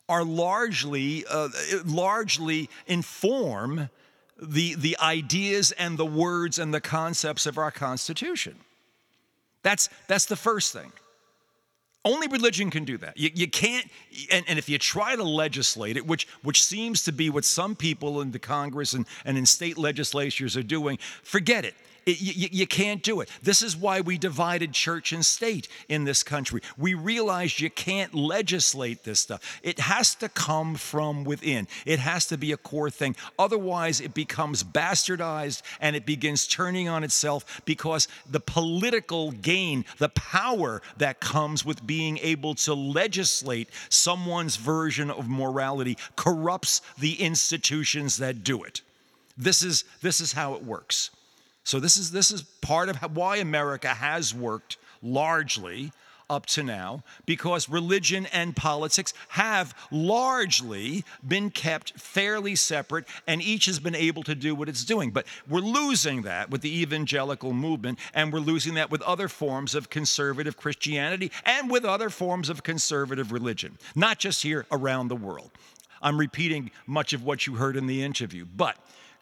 are largely, uh, largely inform the, the ideas and the words and the concepts of our Constitution. That's, that's the first thing. Only religion can do that. You, you can't, and, and, if you try to legislate it, which, which seems to be what some people in the Congress and, and in state legislatures are doing, forget it. It, you, you can't do it. This is why we divided church and state in this country. We realized you can't legislate this stuff. It has to come from within, it has to be a core thing. Otherwise, it becomes bastardized and it begins turning on itself because the political gain, the power that comes with being able to legislate someone's version of morality corrupts the institutions that do it. This is, this is how it works. So this is this is part of why America has worked largely up to now because religion and politics have largely been kept fairly separate and each has been able to do what it's doing. But we're losing that with the evangelical movement and we're losing that with other forms of conservative Christianity and with other forms of conservative religion not just here around the world. I'm repeating much of what you heard in the interview but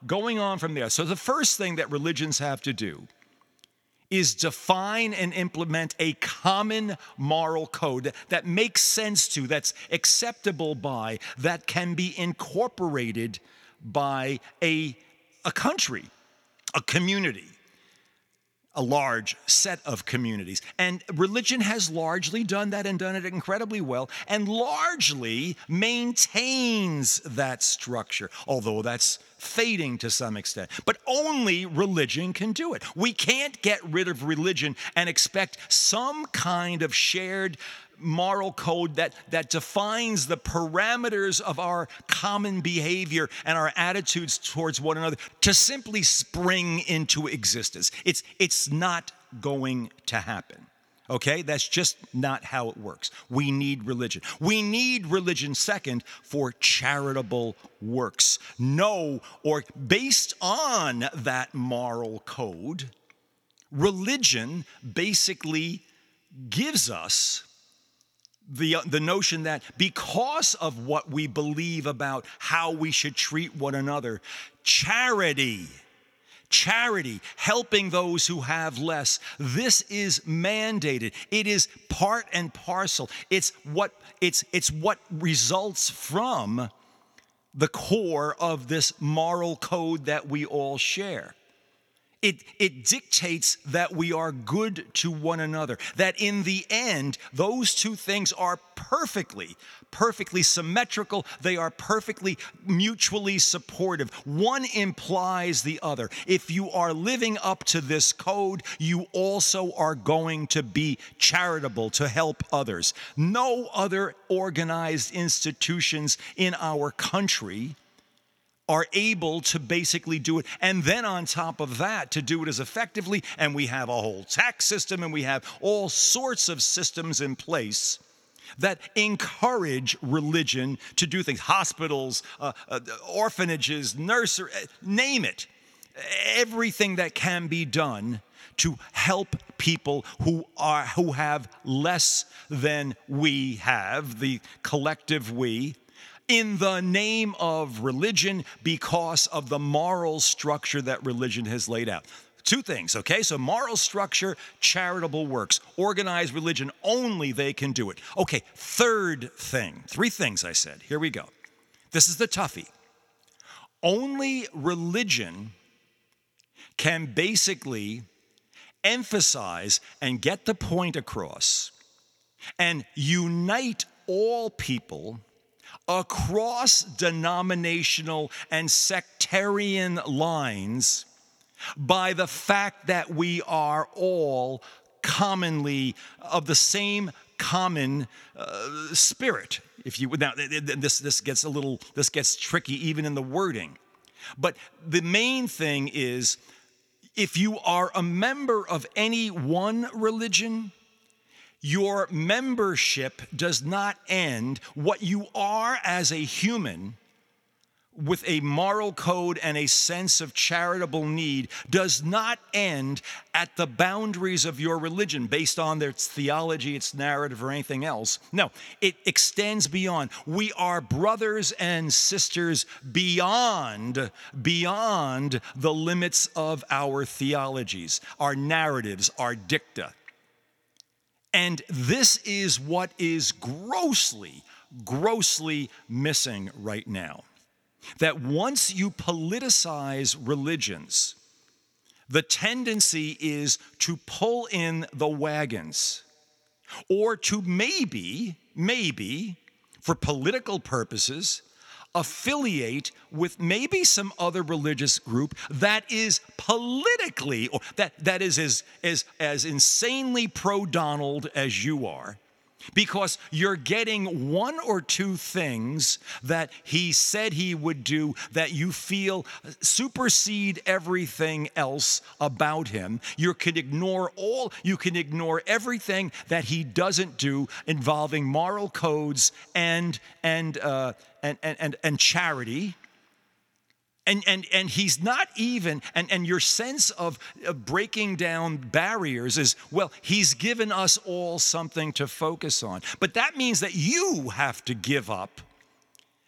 going on from there. So, the first thing that religions have to do is define and implement a common moral code that makes sense to, that's acceptable by, that can be incorporated by a, a country, a community a large set of communities. And religion has largely done that and done it incredibly well and largely maintains that structure, although that's fading to some extent. But only religion can do it. We can't get rid of religion and expect some kind of shared moral code that, that defines the parameters of our common behavior and our attitudes towards one another to simply spring into existence. It's, it's not going to happen. Okay? That's just not how it works. We need religion. We need religion, second, for charitable works. No, or based on that moral code, religion basically gives us the, uh, the notion that because of what we believe about how we should treat one another, charity, charity, helping those who have less, this is mandated. It is part and parcel. It's what, it's, it's what results from the core of this moral code that we all share it, it dictates that we are good to one another. That in the end, those two things are perfectly, perfectly symmetrical. They are perfectly mutually supportive. One implies the other. If you are living up to this code, you also are going to be charitable to help others. No other organized institutions in our country are able to basically do it. And then on top of that, to do it as effectively, and we have a whole tax system and we have all sorts of systems in place that encourage religion to do things hospitals, uh, uh, orphanages, nursery, uh, name it. Everything that can be done to help people who are who have less than we have the collective we in the name of religion because of the moral structure that religion has laid out. Two things, okay? So, moral structure, charitable works. Organized religion, only they can do it. Okay, third thing. Three things I said. Here we go. This is the toughie. Only religion can basically emphasize and get the point across and unite all people across denominational and sectarian lines by the fact that we are all commonly of the same common uh, spirit if you now this this gets a little this gets tricky even in the wording. But the main thing is if you are a member of any one religion your membership does not end. What you are as a human, with a moral code and a sense of charitable need, does not end at the boundaries of your religion based on its theology, its narrative, or anything else. No, it extends beyond. We are brothers and sisters beyond, beyond the limits of our theologies, our narratives, our dicta. And this is what is grossly, grossly missing right now. That once you politicize religions, the tendency is to pull in the wagons or to maybe, maybe, for political purposes, affiliate with maybe some other religious group that is politically or that, that is as, as, as insanely pro Donald as you are because you're getting one or two things that he said he would do that you feel supersede everything else about him. You can ignore all, you can ignore everything that he doesn't do involving moral codes and and uh, and, and and and charity and, and, and he's not even, and, and your sense of, of breaking down barriers is, well, he's given us all something to focus on. But that means that you have to give up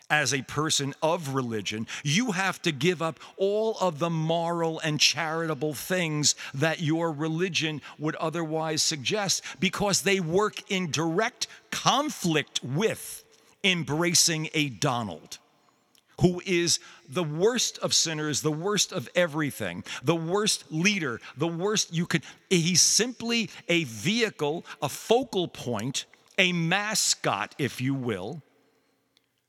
as a person of religion, you have to give up all of the moral and charitable things that your religion would otherwise suggest because they work in direct conflict with embracing a Donald who is the worst of sinners, the worst of everything, the worst leader, the worst you could. He's simply a vehicle, a focal point, a mascot, if you will,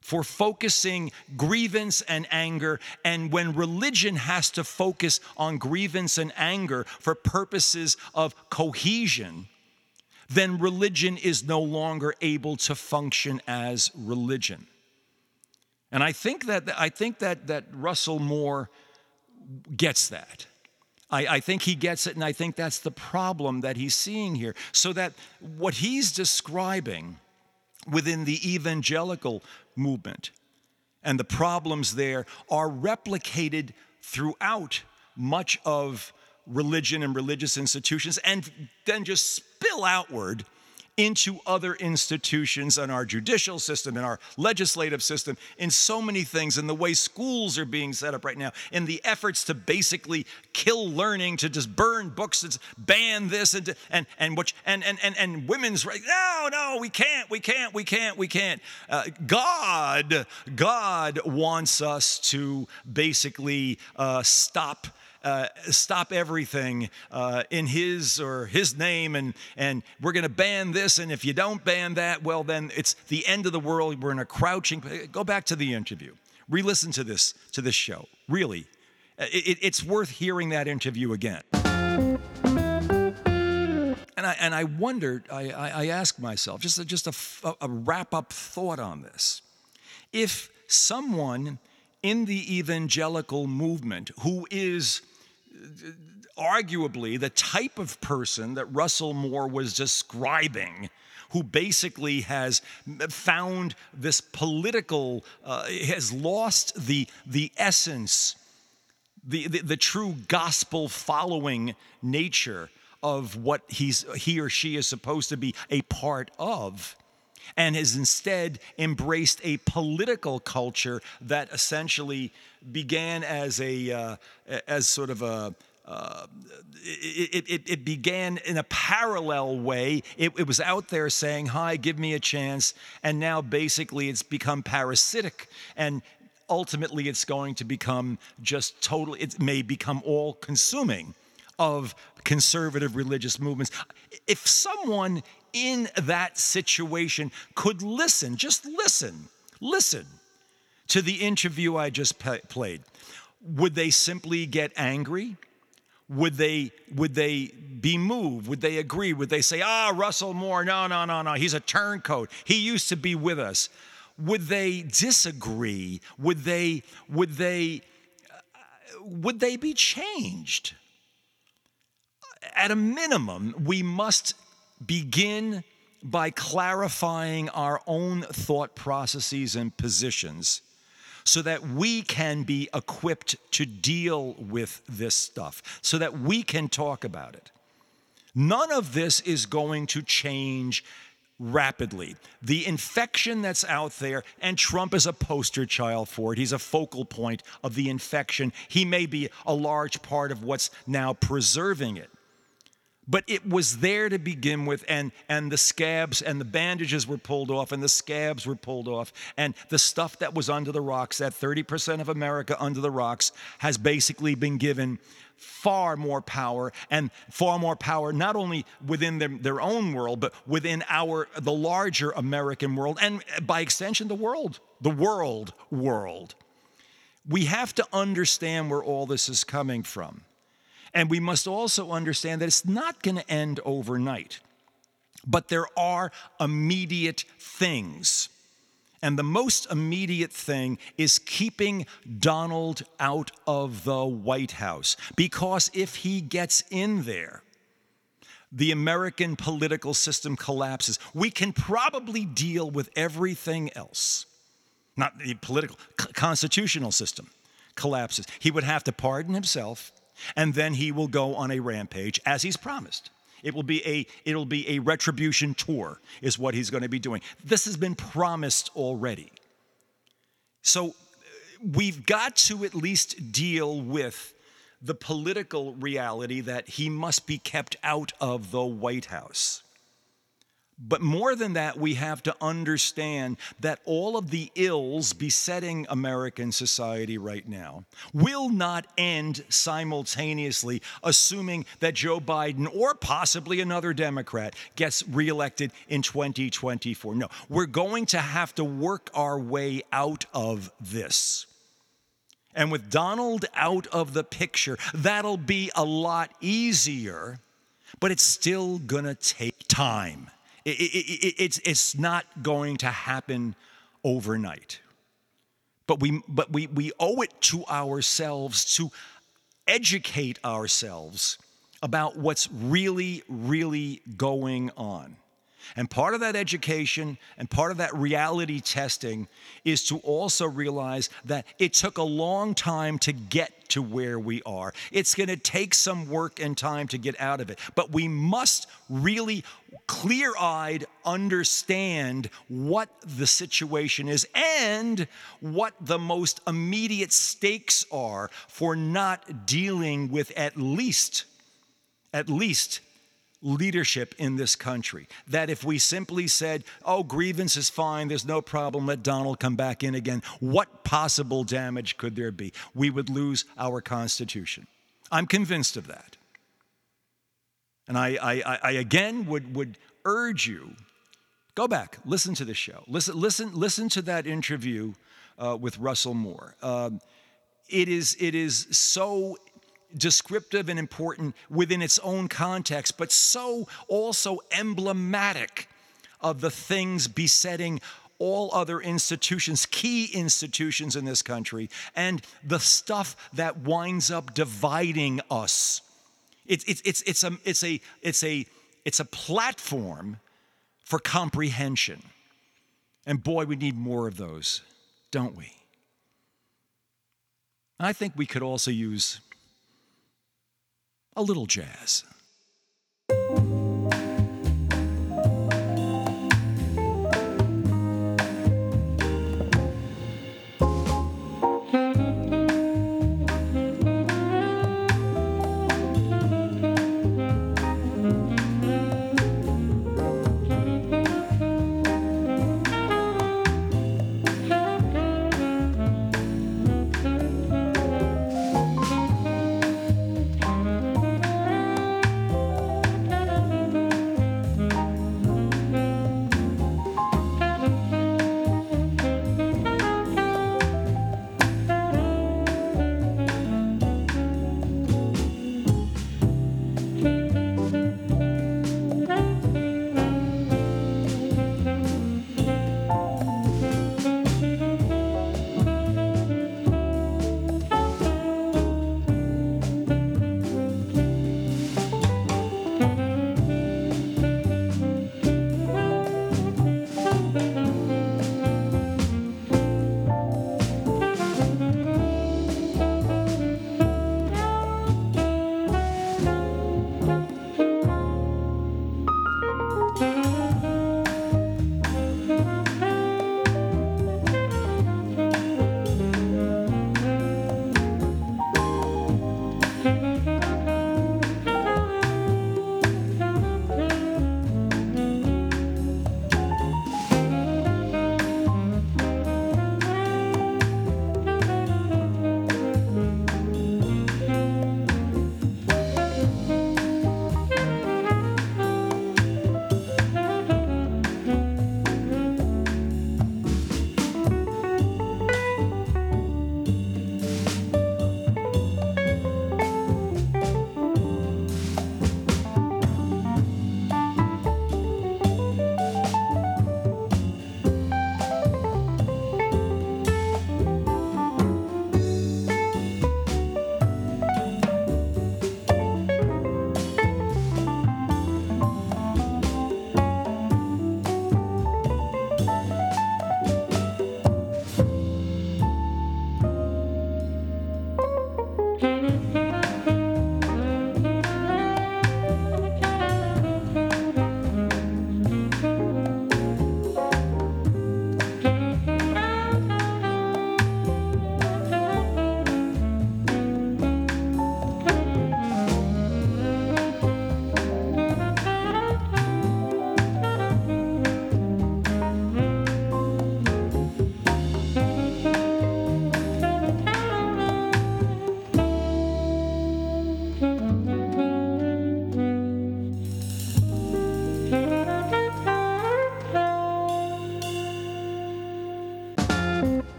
for focusing grievance and anger. And when religion has to focus on grievance and anger for purposes of cohesion, then religion is no longer able to function as religion. And I think that I think that that Russell Moore gets that. I, I, think he gets it, and I think that's the problem that he's seeing here. So that what he's describing within the evangelical movement and the problems there are replicated throughout much of religion and religious institutions, and then just spill outward into other institutions in our judicial system, in our legislative system, in so many things, in the way schools are being set up right now, in the efforts to basically kill learning, to just burn books, and ban this and and and which and and and, and women's right. No, no, we can't, we can't, we can't, we can't. Uh, God, God wants us to basically uh, stop uh, stop everything uh, in his or his name, and, and we're going to ban this. And if you don't ban that, well, then it's the end of the world. We're in a crouching. Go back to the interview. Re listen to this, to this show. Really, it, it's worth hearing that interview again. And I, and I wondered, I, I, I asked myself, just a, just a, a wrap up thought on this. If someone in the evangelical movement who is arguably the type of person that Russell Moore was describing who basically has found this political, uh, has lost the, the essence, the, the, the true gospel following nature of what he's, he or she is supposed to be a part of and has instead embraced a political culture that essentially began as a uh, as sort of a uh, it, it, it, began in a parallel way. It, it, was out there saying, Hi, give me a chance. And now basically it's become parasitic. And ultimately it's going to become just totally, it may become all consuming of conservative religious movements. If someone in that situation could listen, just listen, listen to the interview I just played, would they simply get angry? Would they would they be moved? Would they agree? Would they say, "Ah, Russell Moore, no, no, no, no, he's a turncoat. He used to be with us." Would they disagree? Would they would they uh, would they be changed? At a minimum, we must begin by clarifying our own thought processes and positions so that we can be equipped to deal with this stuff, so that we can talk about it. None of this is going to change rapidly. The infection that's out there, and Trump is a poster child for it. He's a focal point of the infection. He may be a large part of what's now preserving it. But it was there to begin with and and the scabs and the bandages were pulled off and the scabs were pulled off and the stuff that was under the rocks that 30% of america under the rocks has basically been given far more power and far more power not only within their, their own world but within our the larger american world and by extension the world the world world. We have to understand where all this is coming from and we must also understand that it's not going to end overnight. But there are immediate things. And the most immediate thing is keeping Donald out of the White House. Because if he gets in there, the American political system collapses. We can probably deal with everything else. Not the political, constitutional system collapses. He would have to pardon himself and then he will go on a rampage as he's promised. It will be a it'll be a retribution tour is what he's going to be doing. This has been promised already. So we've got to at least deal with the political reality that he must be kept out of the White House. But more than that, we have to understand that all of the ills besetting American society right now will not end simultaneously, assuming that Joe Biden or possibly another Democrat gets reelected in 2024. No, we're going to have to work our way out of this. And with Donald out of the picture, that'll be a lot easier, but it's still gonna take time. It, it, it, it's, it's not going to happen overnight. But, we, but we, we owe it to ourselves to educate ourselves about what's really, really going on. And part of that education and part of that reality testing is to also realize that it took a long time to get to where we are. It's going to take some work and time to get out of it. But we must really clear eyed understand what the situation is and what the most immediate stakes are for not dealing with at least, at least leadership in this country. That if we simply said, oh, grievance is fine, there's no problem, let Donald come back in again, what possible damage could there be? We would lose our Constitution. I'm convinced of that. And I, I, I again would, would urge you go back, listen to the show, listen, listen, listen to that interview uh, with Russell Moore. Um, it is, it is so descriptive and important within its own context, but so also emblematic of the things besetting all other institutions, key institutions in this country, and the stuff that winds up dividing us. It's, it's, it's, it's, a, it's, a, it's, a, it's a platform for comprehension. And boy, we need more of those, don't we? I think we could also use a little jazz.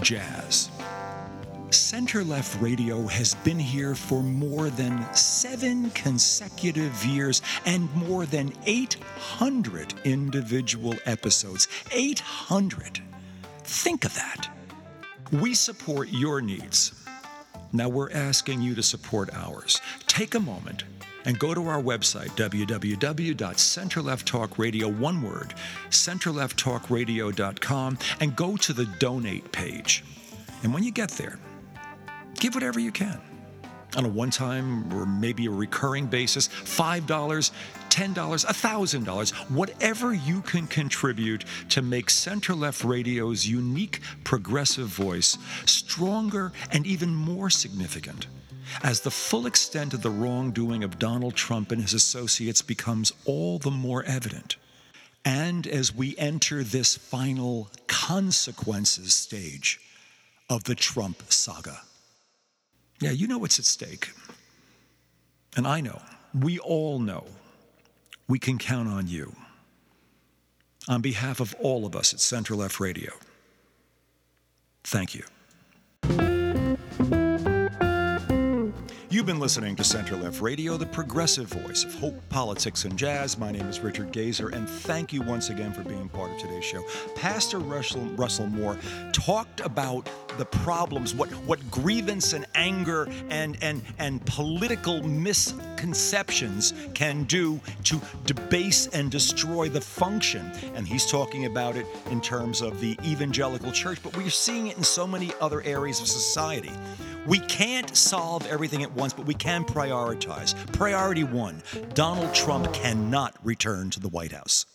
jazz. Center Left Radio has been here for more than seven consecutive years and more than 800 individual episodes. 800! Think of that. We support your needs. Now we're asking you to support ours. Take a moment and go to our website, www.centerlefttalkradio, one word, centerlefttalkradio.com, and go to the donate page. And when you get there, give whatever you can on a one time or maybe a recurring basis $5, $10, $1,000, whatever you can contribute to make Center Left Radio's unique progressive voice stronger and even more significant as the full extent of the wrongdoing of Donald Trump and his associates becomes all the more evident. And as we enter this final consequences stage of the Trump saga. Yeah, you know what's at stake. And I know, we all know, we can count on you. On behalf of all of us at Center Left Radio, thank you. You've been listening to Center Left Radio, the progressive voice of hope, politics, and jazz. My name is Richard Gazer, and thank you once again for being part of today's show. Pastor Russell, Russell Moore talked about the problems, what, what grievance and anger and, and, and political misconceptions can do to debase and destroy the function. And he's talking about it in terms of the evangelical church, but we're seeing it in so many other areas of society. We can't solve everything at once, but we can prioritize. Priority one Donald Trump cannot return to the White House.